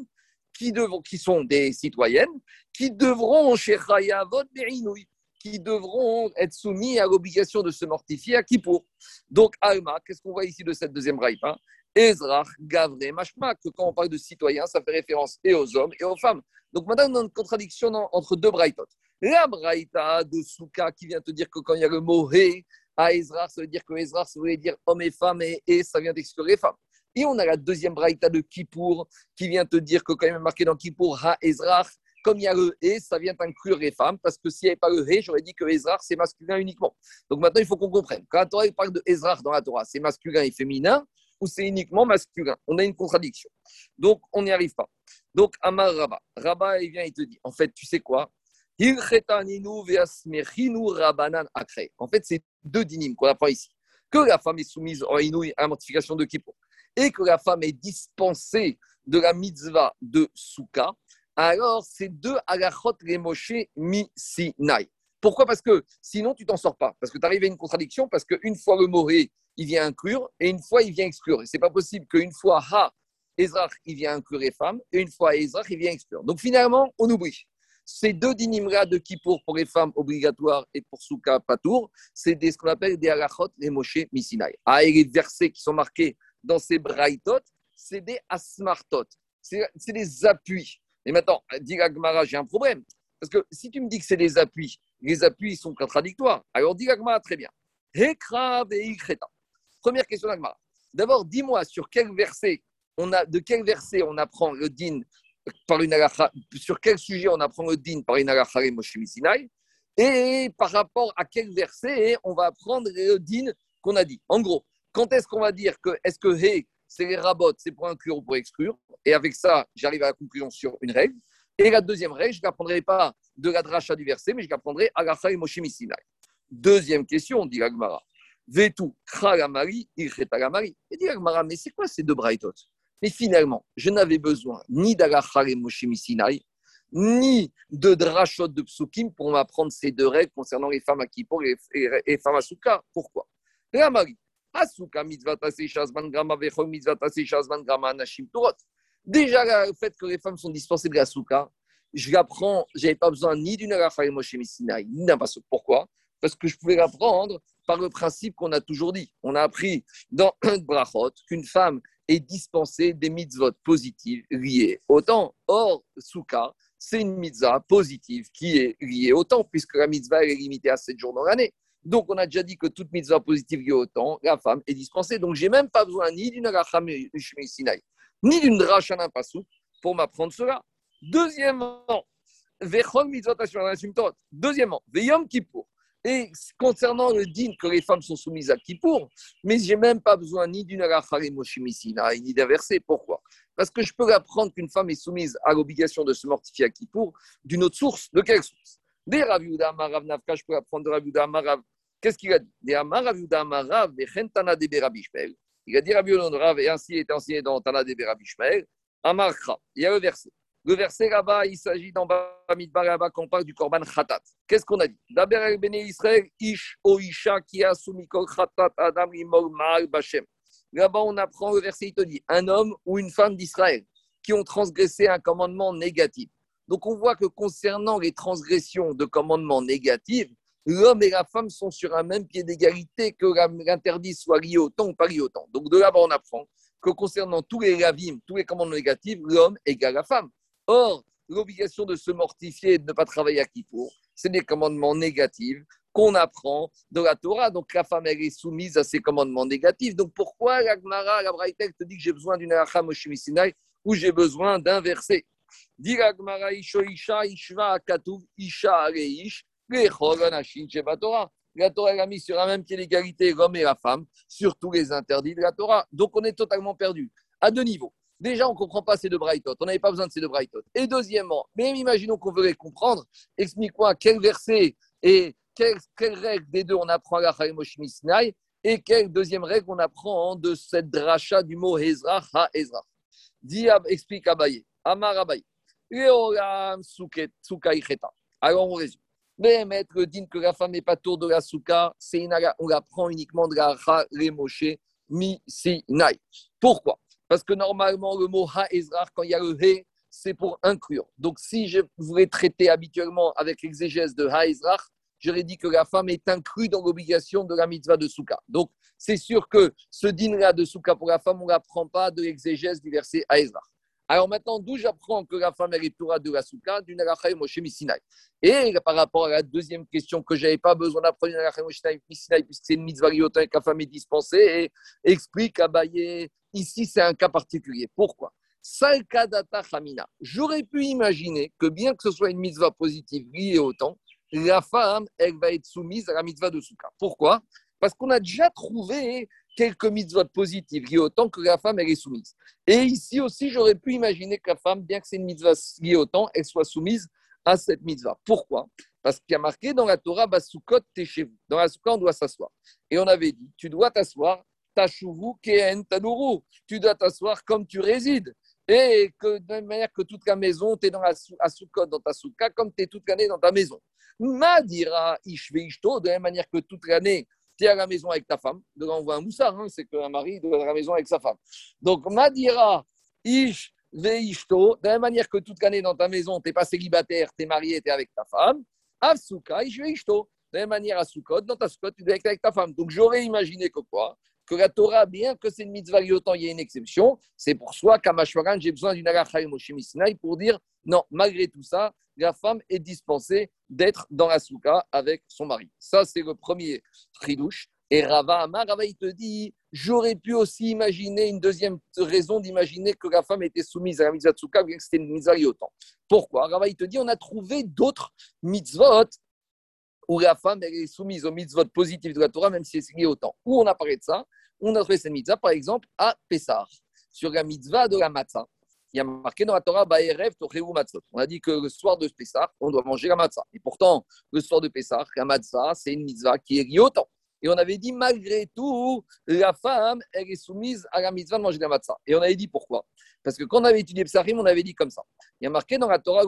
S2: qui, devront, qui sont des citoyennes, qui devront chez Chayavot Berinouï qui devront être soumis à l'obligation de se mortifier à Kippour. Donc, Alma, qu'est-ce qu'on voit ici de cette deuxième braïta Ezra, Gavre, Mashma, que quand on parle de citoyens, ça fait référence et aux hommes et aux femmes. Donc maintenant, on a une contradiction entre deux braïtotes. La braïta de Souka qui vient te dire que quand il y a le mot He à Ezra, ça veut dire que Ezra, ça veut dire homme et femme et, et ça vient d'exclure les femmes. Et on a la deuxième braïta de Kippour qui vient te dire que quand même marqué dans Kippour, Ha Ezrach, comme il y a le et, ça vient inclure les femmes, parce que s'il n'y avait pas le et, j'aurais dit que Ezrach, c'est masculin uniquement. Donc maintenant, il faut qu'on comprenne. Quand la Torah parle de Ezrach dans la Torah, c'est masculin et féminin, ou c'est uniquement masculin? On a une contradiction. Donc, on n'y arrive pas. Donc, Amar Rabba. Rabba, il vient, il te dit, en fait, tu sais quoi? En fait, c'est deux dynimes qu'on apprend ici. Que la femme est soumise à la mortification de Kippour et que la femme est dispensée de la mitzvah de Souka, alors c'est deux alachot les Moshe mi sinai. Pourquoi? Parce que sinon tu t'en sors pas. Parce que tu arrives à une contradiction, parce qu'une fois le moré, il vient inclure, et une fois il vient exclure. Et c'est pas possible qu'une fois ha, Ezrach, il vient inclure les femmes, et une fois Ezrach, il vient exclure. Donc finalement, on oublie. Ces deux dinimra de Kippour pour les femmes obligatoires et pour Souka Patour, c'est ce qu'on appelle des alachot les Moshe Misinai. Ah, et les versets qui sont marqués dans ces braïtot, c'est des asmartot, c'est des appuis. Et maintenant, dit Agmara, j'ai un problème. Parce que si tu me dis que c'est des appuis, les appuis sont contradictoires. Alors dit Agmara, très bien. Première question d'Agmara. D'abord, dis-moi sur quel verset on a, de quel verset on apprend le din par une sur quel sujet on apprend le din par une alacha Sinai, et par rapport à quel verset on va apprendre le din qu'on a dit. En gros, quand est-ce qu'on va dire que est-ce que He, c'est les rabots, c'est pour inclure ou pour exclure Et avec ça, j'arrive à la conclusion sur une règle. Et la deuxième règle, je ne l'apprendrai pas de la dracha du verset, mais je l'apprendrai à la et Moshe Deuxième question, dit Agmara. Vetu, Chagamari, Ilchetagamari. Et dit Agmara, mais c'est quoi ces deux braïtot Mais finalement, je n'avais besoin ni d'Agacha et ni de drachot de psukim pour m'apprendre ces deux règles concernant les femmes à Kippour et les femmes à Souka. Pourquoi? La Marie, Déjà, le fait que les femmes sont dispensées de la souka, je l'apprends, je n'avais pas besoin ni d'une Raphaël Moshe ni d'un pasouk. Pourquoi? Parce que je pouvais l'apprendre par le principe qu'on a toujours dit. On a appris dans un brachot qu'une femme est dispensée des mitzvot positives liées au temps. Or, souka, c'est une mitzvah positive qui est liée au temps, puisque la mitzvah est limitée à 7 jours dans l'année. Donc, on a déjà dit que toute mitzvah positive liée au temps, la femme est dispensée. Donc, j'ai même pas besoin ni d'une racham Sinai, ni d'une rachan pasou pour m'apprendre cela. Deuxièmement, Deuxièmement, Veyom Kippour. Et concernant le din que les femmes sont soumises à Kippour, mais j'ai même pas besoin ni d'une Sinai, ni d'un verset. Pourquoi? Parce que je peux apprendre qu'une femme est soumise à l'obligation de se mortifier à Kippour d'une autre source. De quelle source? Des Rav Marav je peux apprendre de Rav Marav Qu'est-ce qu'il a dit Il a dit Rabbi Rav, et ainsi est enseigné dans Tana de Berabishmael, Amarkha. Il y a le verset. Le verset là-bas, il s'agit dans Bamidbar là-bas qu'on parle du Korban Khatat. Qu'est-ce qu'on a dit? D'abord, el Bene Israël, Ish o Isha qui a soumis Kol Khatat Adam Imol Ma'al Bashem. Là-bas, on apprend le verset, il te dit un homme ou une femme d'Israël qui ont transgressé un commandement négatif. Donc, on voit que concernant les transgressions de commandements négatifs, l'homme et la femme sont sur un même pied d'égalité, que l'interdit soit lié au temps ou pas lié au. Donc de là-bas, on apprend que concernant tous les ravim, tous les commandements négatifs, l'homme égale la femme. Or, l'obligation de se mortifier et de ne pas travailler à Kippour, c'est des commandements négatifs qu'on apprend de la Torah. Donc la femme, elle est soumise à ces commandements négatifs. Donc pourquoi la Gemara, la Braïtek te dit que j'ai besoin d'une Acham ou j'ai besoin d'un verset? Dit la Gemara, Isha, Ishva, Katuv, Isha, la Torah, elle a mis sur un même pied d'égalité l'homme et la femme sur tous les interdits de la Torah. Donc on est totalement perdu à deux niveaux. Déjà, on ne comprend pas ces deux braïtotes. On n'avait pas besoin de ces deux braïtotes. Et deuxièmement, même imaginons qu'on veut les comprendre, explique-moi quel verset et quelle, règle des deux on apprend à la Sinai et quelle deuxième règle on apprend de cette dracha du mot Ezra ha Ezra. Diab explique Abaye. Amar Abaye. Alors on résume. Mais le din que la femme n'est pas tour de la souka, on la prend uniquement de la ha moshe mi sinai. Pourquoi? Parce que normalement, le mot ha ezrar, quand il y a le he, c'est pour inclure. Donc, si je voulais traiter habituellement avec l'exégèse de ha ezrar, j'aurais dit que la femme est inclue dans l'obligation de la mitzvah de souka. Donc, c'est sûr que ce din-là de souka pour la femme, on ne l'apprend pas de l'exégèse du verset ha ezrar. Alors maintenant, d'où j'apprends que la femme est Torah de la Souka, d'une Alacha Moshe Misinaï. Et par rapport à la deuxième question que je n'avais pas besoin d'apprendre une Alacha Moshe Misinaï, puisque c'est une mitzvah et que la femme est dispensée, et explique à ici, c'est un cas particulier. Pourquoi? Salkadata Hamina. J'aurais pu imaginer que bien que ce soit une mitzvah positive liée au temps, la femme, elle va être soumise à la mitzvah de Souka. Pourquoi? Parce qu'on a déjà trouvé quelques mitzvahs positives liées au temps que la femme, elle est soumise. Et ici aussi, j'aurais pu imaginer que la femme, bien que c'est une mitzvah liée au temps, elle soit soumise à cette mitzvah. Pourquoi? Parce qu'il y a marqué dans la Torah, Basukot, t'es chez vous. Dans la Souka, on doit s'asseoir. Et on avait dit, tu dois t'asseoir, Tashuvu, Kehen, Tanuru. Tu dois t'asseoir comme tu résides. Et que de même manière que toute la maison, tu es dans la à Soukot, dans ta souka, comme tu es toute l'année dans ta maison. Madira Ishve Ishto, de la même manière que toute l'année, tu es à la maison avec ta femme. Donc on voit un moussard, hein, c'est qu'un mari doit être à la maison avec sa femme. Donc Madira Ishve Ishto, de la même manière que toute l'année dans ta maison, tu n'es pas célibataire, tu es marié, tu es avec ta femme. Asuka Ishve Ishto. De la même manière à Soukot, dans ta Soukot, tu dois être avec ta femme. Donc j'aurais imaginé que quoi? Que la Torah, bien que c'est une mitzvah il y a une exception. C'est pour soi qu'à Mashwaran, j'ai besoin d'une alacha pour dire non, malgré tout ça, la femme est dispensée d'être dans la souka avec son mari. Ça, c'est le premier tridouche. Et Rava Amar, Rava, il te dit j'aurais pu aussi imaginer une deuxième raison d'imaginer que la femme était soumise à la mitzvah souka, bien que c'était une mitzvah autant. Pourquoi? Rava, il te dit on a trouvé d'autres mitzvot où la femme est soumise aux mitzvot positives de la Torah, même si c'est lié au temps. Où on a parlé de ça? On a trouvé cette mitzvah, par exemple, à Pessah, sur la mitzvah de la matzah. Il y a marqué dans la Torah, matzot. On a dit que le soir de Pessah, on doit manger la matzah. Et pourtant, le soir de Pessah, la matzah, c'est une mitzvah qui est liée au temps. Et on avait dit, malgré tout, la femme, elle est soumise à la mitzvah de manger la matzah. Et on avait dit pourquoi? Parce que quand on avait étudié Psachim, on avait dit comme ça. Il y a marqué dans la Torah,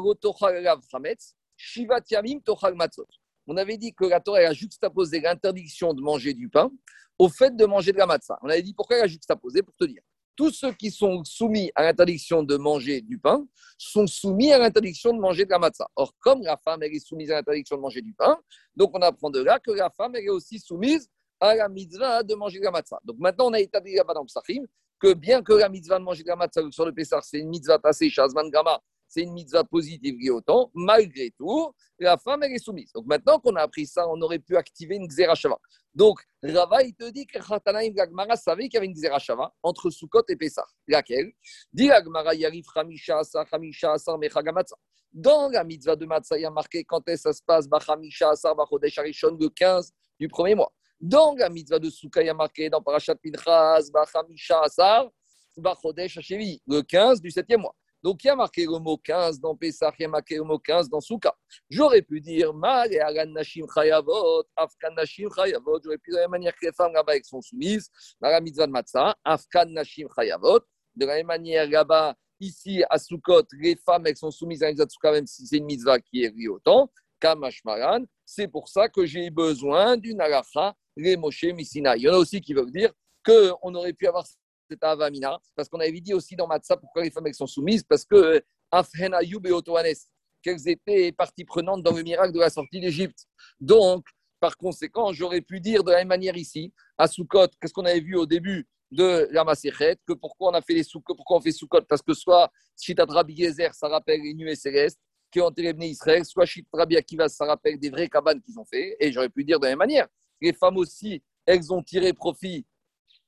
S2: Shivat Yamim Tochal Matzot on avait dit que la Torah a juxtaposé l'interdiction de manger du pain au fait de manger de la matzah. On avait dit pourquoi elle a juxtaposé? Pour te dire. Tous ceux qui sont soumis à l'interdiction de manger du pain sont soumis à l'interdiction de manger de la matzah. Or, comme la femme est soumise à l'interdiction de manger du pain, donc on apprend de là que la femme est aussi soumise à la mitzvah de manger de la matzah. Donc maintenant, on a établi là-bas dans le que bien que la mitzvah de manger de la matzah sur le Pessah, c'est une mitzvah tassée, Shazman Gama, c'est une mitzvah positive liée malgré tout, la femme, elle est soumise. Donc maintenant qu'on a appris ça, on aurait pu activer une Xerashava. Donc Rava, il te dit que Khatanaim Gagmara savait qu'il y avait une Xerashava entre Sukkot et Pessah. Laquelle? Dit Gagmara Yarif Hamisha Asar, Hamisha Asar, Mechagamatza. Dans la mitzvah de Matzah, il y a marqué quand est-ce que ça se passe, Bachamisha Asar, Bachodesh Arishon, le 15 du premier mois. Dans la mitzvah de Sukkot, il y a marqué dans Parashat Pinchas, Bachamisha Asar, Bachodesh Hashevi, le 15 du septième mois. Donc, il y a marqué le mot 15 dans Pesach, il y a marqué le mot 15 dans Souka. J'aurais pu dire et Nashim Chayavot, Afkan Nashim Chayavot. J'aurais pu de la même manière que les femmes là-bas sont soumises, la mitzvah de Matzah, Afkan Nashim Chayavot. De la même manière là-bas, ici à Soukot, les femmes elles sont soumises à la mitzvah de Souka, même si c'est une mitzvah qui est liée au temps. Kamashmaran, c'est pour ça que j'ai besoin d'une alacha, les Moshe. Il y en a aussi qui veulent dire qu'on aurait pu avoir c'est Avamina, parce qu'on avait dit aussi dans Matzah pourquoi les femmes elles sont soumises, parce que euh, Afhen Ayub et Otoanes, qu'elles étaient partie prenante dans le miracle de la sortie d'Égypte. Donc, par conséquent, j'aurais pu dire de la même manière ici, à Soukot, qu'est-ce qu'on avait vu au début de la Maserhet, que pourquoi on a fait les pourquoi on fait Soukot, parce que soit Shitat Rabbi Gezer, ça rappelle les nuées célestes, qui ont enterré Israël, soit Shitat Rabbi Akiva, ça rappelle des vraies cabanes qu'ils ont fait, et j'aurais pu dire de la même manière, les femmes aussi, elles ont tiré profit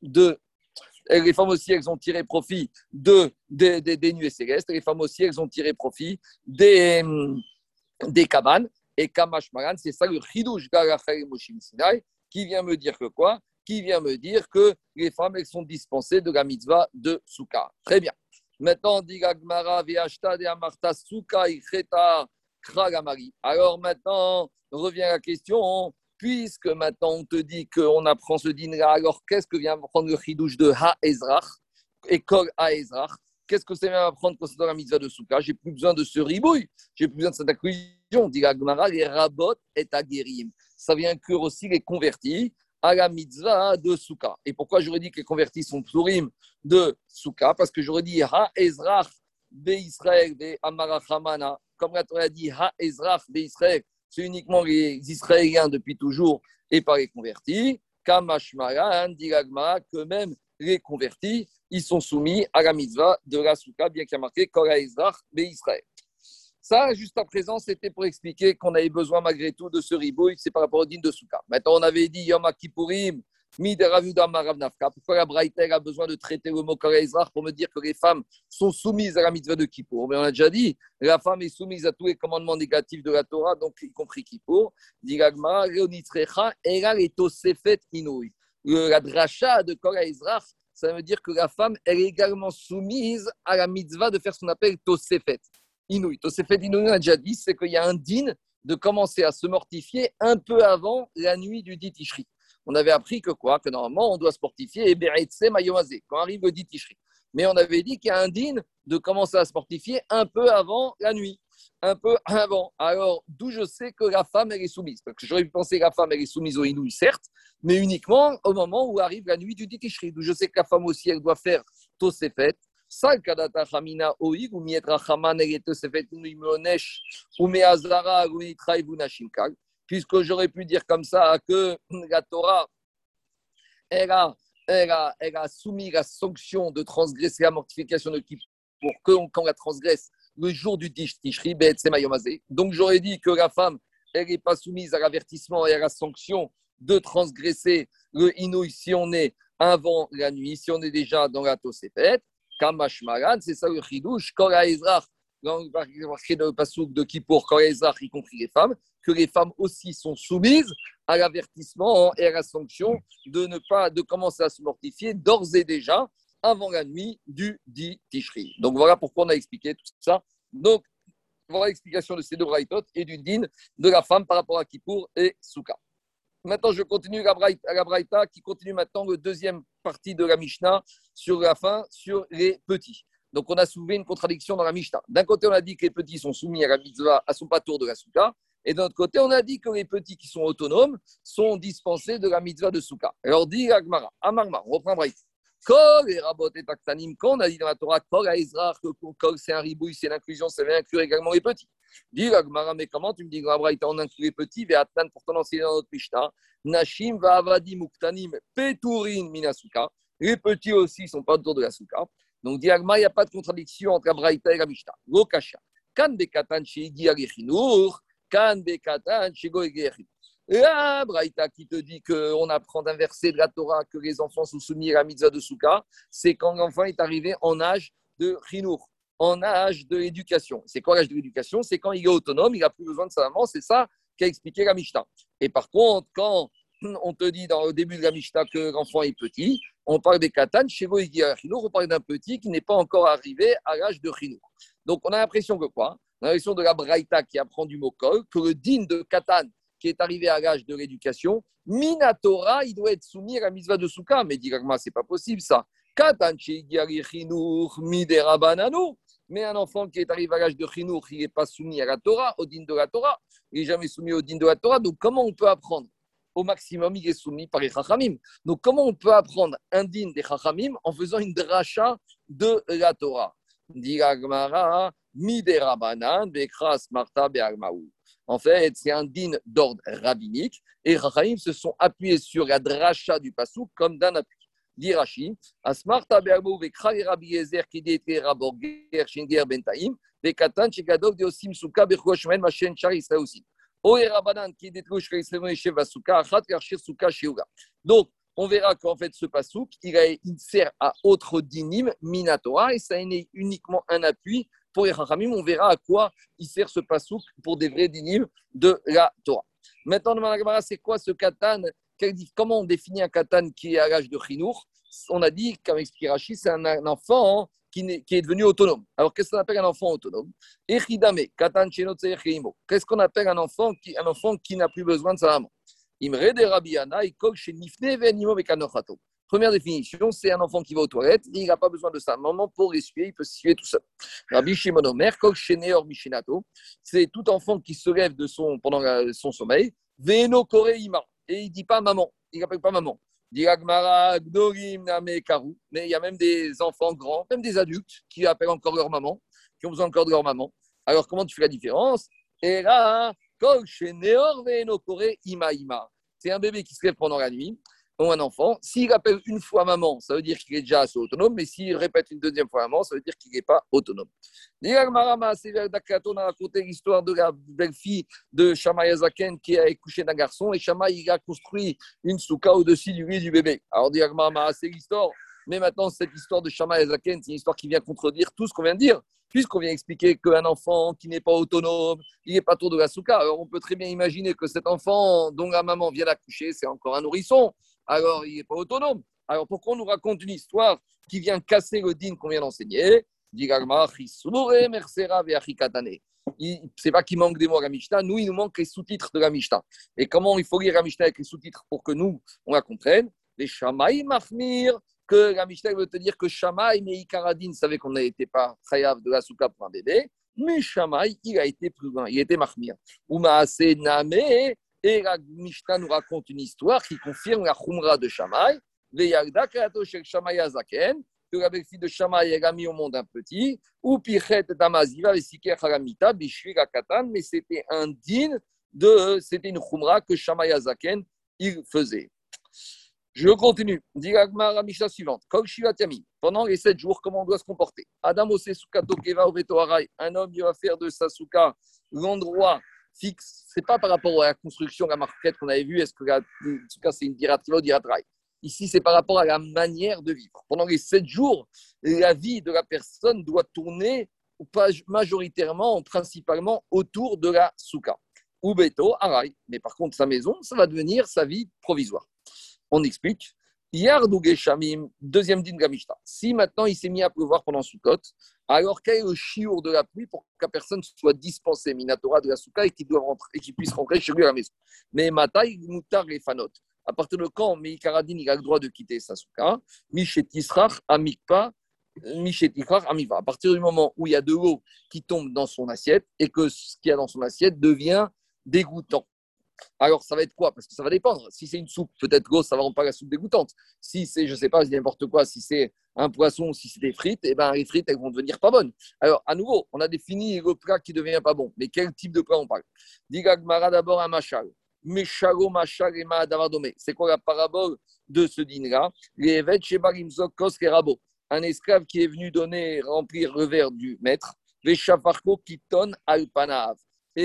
S2: de les femmes aussi, elles ont tiré profit de, des nuées célestes. Les femmes aussi, elles ont tiré profit des, des cabanes. Et Kamash Maran, c'est ça le Chidouj Sinai, qui vient me dire que quoi? Qui vient me dire que les femmes, elles sont dispensées de la mitzvah de Souka. Très bien. Maintenant, dit Gagmara, Viashta de Amarta Souka, Kragamari. Alors maintenant, revient la question puisque maintenant on te dit qu'on apprend ce dîner, alors qu'est-ce que vient apprendre le chidouche de Ha Ezrach et Kol Ha Ezrach Qu'est-ce que c'est vient apprendre concernant la mitzvah de Souka J'ai plus besoin de ce ribouille, j'ai plus besoin de cette accusation. Dit la les rabot et aguerim. Ça vient inclure aussi les convertis à la mitzvah de Souka. Et pourquoi j'aurais dit que les convertis sont plurim de Souka Parce que j'aurais dit Ha Ezrach be Israël be Amarachamana. Comme la Torah dit Ha Ezrach be Israël c'est uniquement les Israéliens depuis toujours et pas les convertis. Kamashmaran, dit que même les convertis, ils sont soumis à la mitzvah de la souka, bien qu'il y ait marqué Kora Israël, Israël. Ça, juste à présent, c'était pour expliquer qu'on avait besoin malgré tout de ce ribouille, c'est par rapport au din de souka. Maintenant, on avait dit Yom Kippourim, Pourquoi la Braïta a besoin de traiter le mot pour me dire que les femmes sont soumises à la mitzvah de Kippour? Mais on a déjà dit, la femme est soumise à tous les commandements négatifs de la Torah, donc y compris Kippour. La dracha de Ezra, ça veut dire que la femme, est également soumise à la mitzvah de faire ce qu'on appelle Tosefet. Inouï. Tosefet Inouï, on a déjà dit, c'est qu'il y a un din de commencer à se mortifier un peu avant la nuit du dit on avait appris que quoi? Que normalement, on doit se mortifier quand arrive le dit Mais on avait dit qu'il y a un din de commencer à se mortifier un peu avant la nuit. Un peu avant. Alors, d'où je sais que la femme, est soumise. Parce que j'aurais pu penser que la femme, est soumise au inouï, certes, mais uniquement au moment où arrive la nuit du dit D'où je sais que la femme aussi, elle doit faire tous ses fêtes. Puisque j'aurais pu dire comme ça que la Torah, elle a, elle a, soumis la sanction de transgresser la mortification de qui pour que quand la transgresse le jour du Tishri, donc j'aurais dit que la femme, elle n'est pas soumise à l'avertissement et à la sanction de transgresser le Inouï si on est avant la nuit, si on est déjà dans la Tosefet. Kamash c'est ça le Chidouche. Quand dans le pasouk de Kippour, quand les y compris les femmes, que les femmes aussi sont soumises à l'avertissement et à la sanction de ne pas de commencer à se mortifier d'ores et déjà avant la nuit du dit Tishri. Donc voilà pourquoi on a expliqué tout ça. Donc voilà l'explication de ces deux braïtot et du din de la femme par rapport à Kippour et Souka. Maintenant, je continue la la braïta qui continue maintenant le deuxième partie de la Mishnah sur la fin, sur les petits. Donc, on a soulevé une contradiction dans la Mishnah. D'un côté, on a dit que les petits sont soumis à la mitzvah, à son patour de la souka. Et d'un autre côté, on a dit que les petits qui sont autonomes sont dispensés de la mitzvah de souka. Alors, dit Agmara, Amarma, on reprend Braït. Kol et Rabot et Taktanim, quand on a dit dans la Torah, Kol à Ezra, que Kol c'est un ribouille, c'est l'inclusion, ça veut inclure également les petits. Dit Agmara, mais comment tu me dis que on inclut les petits, et Atnan, pourtant enseigner dans notre Mishnah, Nashim va avadi muktanim peturin minasuka. Les petits aussi sont pas autour de la souka. Donc, Diagma, il n'y a pas de contradiction entre la Braïta et la Mishnah. Lokasha. Kan bekatan alechinur, kan bekatan shego La Braïta qui te dit qu'on apprend d'un verset de la Torah que les enfants sont soumis à la mitzvah de Souka, c'est quand l'enfant est arrivé en âge de chinour, en âge de l'éducation. C'est quoi l'âge de l'éducation? C'est quand il est autonome, il n'a plus besoin de sa maman, c'est ça qu'a expliqué la Mishnah. Et par contre, quand [LAUGHS] on te dit dans le début de la Mishnah que l'enfant est petit, on parle des katan, chez vous, on parle d'un petit qui n'est pas encore arrivé à l'âge de chinour. Donc on a l'impression que quoi? On a l'impression de la Braïta qui apprend du mot kol, que le din de katan qui est arrivé à l'âge de l'éducation, Minatora, il doit être soumis à la mitzvah de Souka. Mais directement, c'est pas possible ça. Katan mais un enfant qui est arrivé à l'âge de chinour, il n'est pas soumis à la Torah, au din de la Torah. Il n'est jamais soumis au din de la Torah. Donc comment on peut apprendre? Au maximum, il est soumis par les Chachamim. Donc, comment on peut apprendre un din des Chachamim en faisant une dracha de la Torah? En fait, c'est un din d'ordre rabbinique et Chachamim se sont appuyés sur la dracha du Pasuk comme d'un appui. Dit Asmarta Be'arbo Vekrali Rabbi Yezer Kidete Raborger Shinger Bentaim, Vekatan Shigadov Deosim Suka Bechoshmen Machen Char aussi. Donc, on verra qu'en fait, ce pasouk, il, sert à autre dinim, minatora, et ça n'est uniquement un appui pour les. On verra à quoi il sert ce pasouk pour des vrais dinim de la Torah. Maintenant, c'est quoi ce katan Comment on définit un katan qui est à l'âge de chinour? On a dit, comme expliqué Rachid, c'est un enfant qui, est, devenu autonome. Alors, qu'est-ce qu'on appelle un enfant autonome? Qu'est-ce qu'on appelle un enfant qui, un enfant qui n'a plus besoin de sa maman? Première définition, c'est un enfant qui va aux toilettes, il n'a pas besoin de sa maman pour essuyer, il peut s'essuyer tout seul. Rabbi Shimon Omer, c'est tout enfant qui se lève de son, pendant son sommeil, Veno Koreima, et il ne dit pas maman, il n'appelle pas maman. Mais il y a même des enfants grands, même des adultes qui appellent encore leur maman, qui ont besoin encore de leur maman. Alors, comment tu fais la différence? Et là, c'est un bébé qui se lève pendant la nuit. Un enfant. S'il appelle une fois maman, ça veut dire qu'il est déjà assez autonome, mais s'il répète une deuxième fois maman, ça veut dire qu'il n'est pas autonome. On a raconté l'histoire de la belle-fille de Shamaï Azaken qui a accouché d'un garçon et Shamaï il a construit une souka au-dessus du lit du bébé. Alors, c'est l'histoire, mais maintenant, cette histoire de Shamaï Azaken, c'est une histoire qui vient contredire tout ce qu'on vient de dire puisqu'on vient expliquer qu'un enfant qui n'est pas autonome, il n'est pas tour de la souka, alors on peut très bien imaginer que cet enfant dont la maman vient d'accoucher, c'est encore un nourrisson, alors il n'est pas autonome. Alors pourquoi on nous raconte une histoire qui vient casser le din qu'on vient d'enseigner? C'est pas qu'il manque des mots à la Mishnah, nous, il nous manque les sous-titres de la Mishnah. Et comment il faut lire la Mishnah avec les sous-titres pour que nous, on la comprenne? Les Shamaï Mahmir, que la Mishnah veut te dire que Shamaï, mais savait qu'on n'était pas chayav de la souka pour un bébé, mais Shamaï, il a été plus loin, il était mahmir. Umaase Name, et la Mishnah nous raconte une histoire qui confirme la Khumra de Shamaï, Veyagda Kato Shel Shamaï Azaken, que la belle-fille de Shamaï a mis au monde un petit, ou Pichet Damaziva, Vesiker Haramita, Bishri Katan, mais c'était un din de, c'était une Khumra que Shamaï Azaken, il faisait. Je continue. la Mishnah suivante. Pendant les sept jours, comment on doit se comporter? Adam Un homme, il va faire de sa souka l'endroit fixe. Ce n'est pas par rapport à la construction, la marquette qu'on avait vue. Est-ce que la souka, c'est une dirativa ou Ici, c'est par rapport à la manière de vivre. Pendant les sept jours, la vie de la personne doit tourner majoritairement, principalement autour de la souka. Ou beto, arai. Mais par contre, sa maison, ça va devenir sa vie provisoire. On explique. Shamim, deuxième din Gamishta. Si maintenant il s'est mis à pleuvoir pendant Sukkot, alors quel est le chiour de la pluie pour que personne soit dispensée, Minatora, de la Souka et qu'il et puisse rentrer chez lui à la maison? Mais Mataï Moutar les Fanot. À partir de quand Meikaradin a le droit de quitter sa Souka Mishetisrach Amikpa. Amiva. À partir du moment où il y a de l'eau qui tombe dans son assiette et que ce qu'il y a dans son assiette devient dégoûtant. Alors, ça va être quoi? Parce que ça va dépendre. Si c'est une soupe, peut-être que ça va rendre pas la soupe dégoûtante. Si c'est, je ne sais pas, n'importe quoi, si c'est un poisson, si c'est des frites, eh ben, les frites, elles vont devenir pas bonnes. Alors, à nouveau, on a défini le plat qui devient pas bon. Mais quel type de plat on parle? Digagmara d'abord un machal. Meshalo machal et C'est quoi la parabole de ce dîner-là? Un esclave qui est venu donner, remplir le verre du maître. Veshafarko kiton alpanav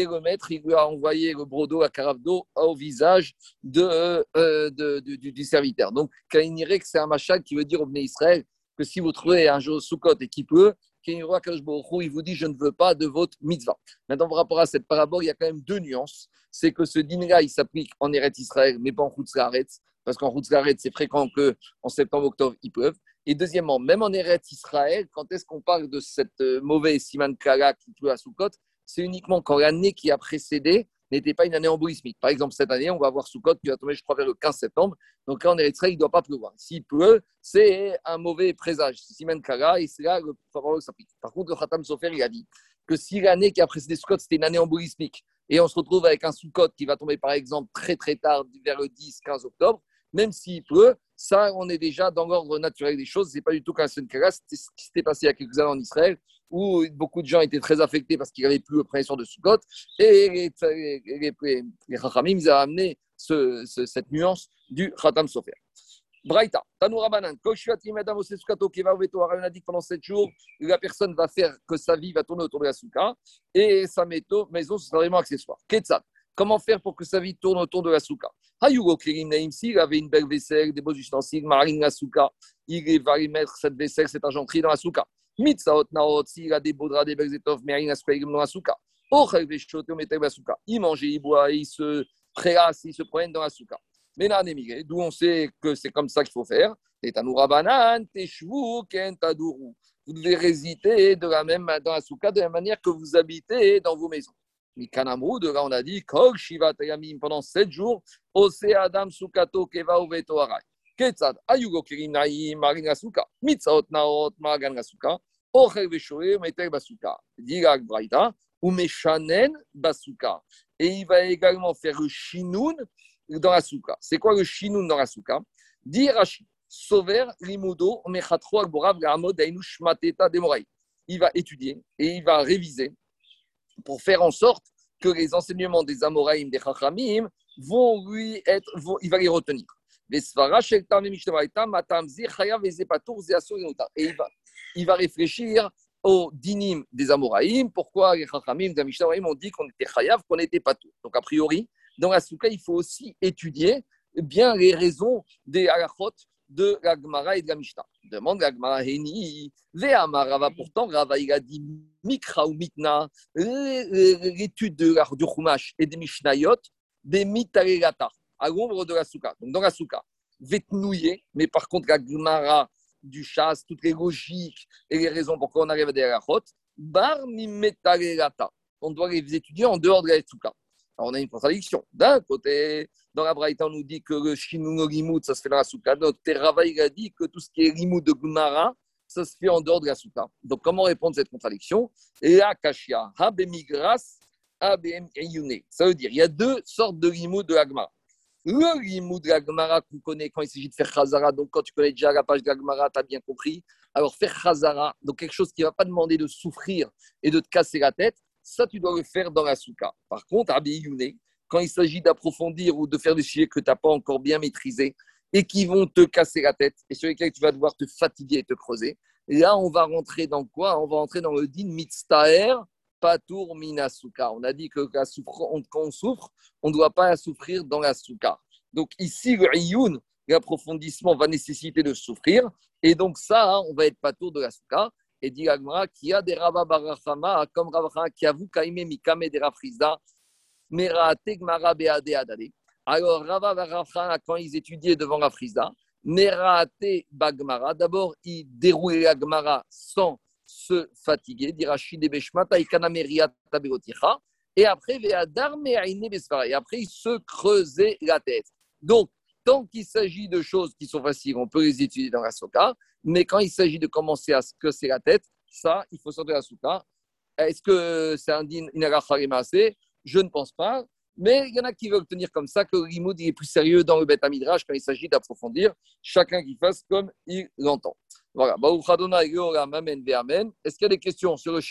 S2: et le maître, il lui a envoyé le brodo, la carafe au visage de, euh, du, serviteur. Donc, que c'est un machal qui veut dire au Bnei Israël que si vous trouvez un jour sous-côte et qu'il peut, il vous dit Je ne veux pas de votre mitzvah. Maintenant, par rapport à cette parabole, il y a quand même deux nuances. C'est que ce dîner-là, il s'applique en Eretz Israël, mais pas en Chutzlaretz, parce qu'en Chutzlaretz, c'est fréquent qu'en septembre-octobre, il pleuve. Et deuxièmement, même en Eretz Israël, quand est-ce qu'on parle de cette euh, mauvaise siman kala qui pleut à Soukot c'est uniquement quand l'année qui a précédé n'était pas une année embolismique. Par exemple, cette année, on va avoir Soukot qui va tomber, je crois, vers le 15 septembre. Donc là, en Eritrea, il ne doit pas pleuvoir. S'il pleut, c'est un mauvais présage. Simen Kara et c'est là le favori s'applique. Par contre, le Khatam Sofer, il a dit que si l'année qui a précédé Soukot, c'était une année embolismique, et on se retrouve avec un Soukot qui va tomber, par exemple, très très tard, vers le 10-15 octobre, même s'il pleut, ça, on est déjà dans l'ordre naturel des choses. Ce n'est pas du tout qu'un Kara, c'était ce qui s'était passé il y a quelques années en Israël où beaucoup de gens étaient très affectés parce qu'il n'y avait plus le premier de Sukkot. Et les, les, les, ils ont amené ce, cette nuance du Khatam Sofer. Braïta, Tanoura Banan, Madame Sukato, Keva Veto, on a dit que pendant 7 jours, la personne va faire que sa vie va tourner autour de la Souka et sa maison, ce sera vraiment accessoire. Ketzat, comment faire pour que sa vie tourne autour de la Souka Hayugo Kirim Naimsi, il avait une belle vaisselle, des beaux ustensiles, marine la Souka, il va y mettre cette vaisselle, cette argenterie dans la Souka. Mitzaot naot, s'il a des belles étoffes, mais rien à se dans la souka. Il mange, il boit, il se préasse, il se promène dans la souka. Mais là, d'où on sait que c'est comme ça qu'il faut faire? Vous devez résider de la même, dans la souka de la manière que vous habitez dans vos maisons. Mikanamru, de là on a dit, Kog Shiva Tayamim, pendant sept jours, Ose Adam Sukato Keva Uveto Arai. Ketzad, Ayugo Kirim Naim, Marin Asuka, Mitzaot Naot, Magan Asuka, Ochel Veshoe, Meter Basuka. Dirak Braïta, ou Meshanen Basuka. Et il va également faire le Shinoun dans la souka. C'est quoi le Shinoun dans la souka Rashi, Sover Limudo, Mechatro Agborav Gamod Ainush Mateta Demorai. Il va étudier et il va réviser pour faire en sorte que les enseignements des Amoraïm, des Chachamim, vont lui être, vont, il va les retenir. Et il va, réfléchir aux dinim des Amoraïm. Pourquoi les Chachamim des Mishnah ont dit qu'on était chayav, qu'on n'était pas tout. Donc, a priori, dans la souka, il faut aussi étudier bien les raisons des halachot de la Gemara et de la Mishnah. Demande la Gemara Heni, Ve'amar pourtant Rava il a dit Mikra ou Mitna, l'étude de du Chumash et des Mishnayot, des Mitarelata, à l'ombre de la souka. Donc dans la souka, vetnouillé, mais par contre la Gemara du chasse, toutes les logiques et les raisons pourquoi on arrive à des halachot, bar mimetarelata. On doit les étudier en dehors de la souka. Alors on a une contradiction. D'un côté, dans la Braïta, on nous dit que le Shinuno Rimut, ça se fait dans la Souka. Notre Terava, il a dit que tout ce qui est Rimut de Gumara, ça se fait en dehors de la Souka. Donc, comment répondre à cette contradiction? Et Akashia, Habemigras. Ça veut dire il y a deux sortes de Rimut de Agmara. Le Rimut de Agmara qu'on connaît quand il s'agit de faire Khazara, donc quand tu connais déjà la page de Agmara, tu as bien compris. Alors, faire Khazara, donc quelque chose qui ne va pas demander de souffrir et de te casser la tête, ça, tu dois le faire dans la souka. Par contre, Abiyune, quand il s'agit d'approfondir ou de faire des sujets que tu n'as pas encore bien maîtrisés et qui vont te casser la tête et sur lesquels tu vas devoir te fatiguer et te creuser, là, on va rentrer dans quoi? On va rentrer dans le din mitztaer patour minasuka. On a dit que quand on souffre, on ne doit pas souffrir dans la souka. Donc ici, le iyun, l'approfondissement va nécessiter de souffrir. Et donc ça, hein, on va être patour de la souka. Et dit Agmara, qui a des Rabba Barachama, comme Rabba qui a vu Kaime Mikame des Rafrizda, alors, Rava Varafra, quand ils étudiaient devant la Frisa, Merate Bagmara, d'abord, ils déroulaient la Gmara sans se fatiguer, de et après, et après, ils se creusaient la tête. Donc, tant qu'il s'agit de choses qui sont faciles, on peut les étudier dans la Soka, mais quand il s'agit de commencer à se creuser la tête, ça, il faut sortir la Soka. Est-ce que c'est un din je ne pense pas. Mais il y en a qui veulent tenir comme ça que le limoud est plus sérieux dans le Beth Midrash quand il s'agit d'approfondir. Chacun qui fasse comme il l'entend. Voilà. Est-ce qu'il y a des questions sur le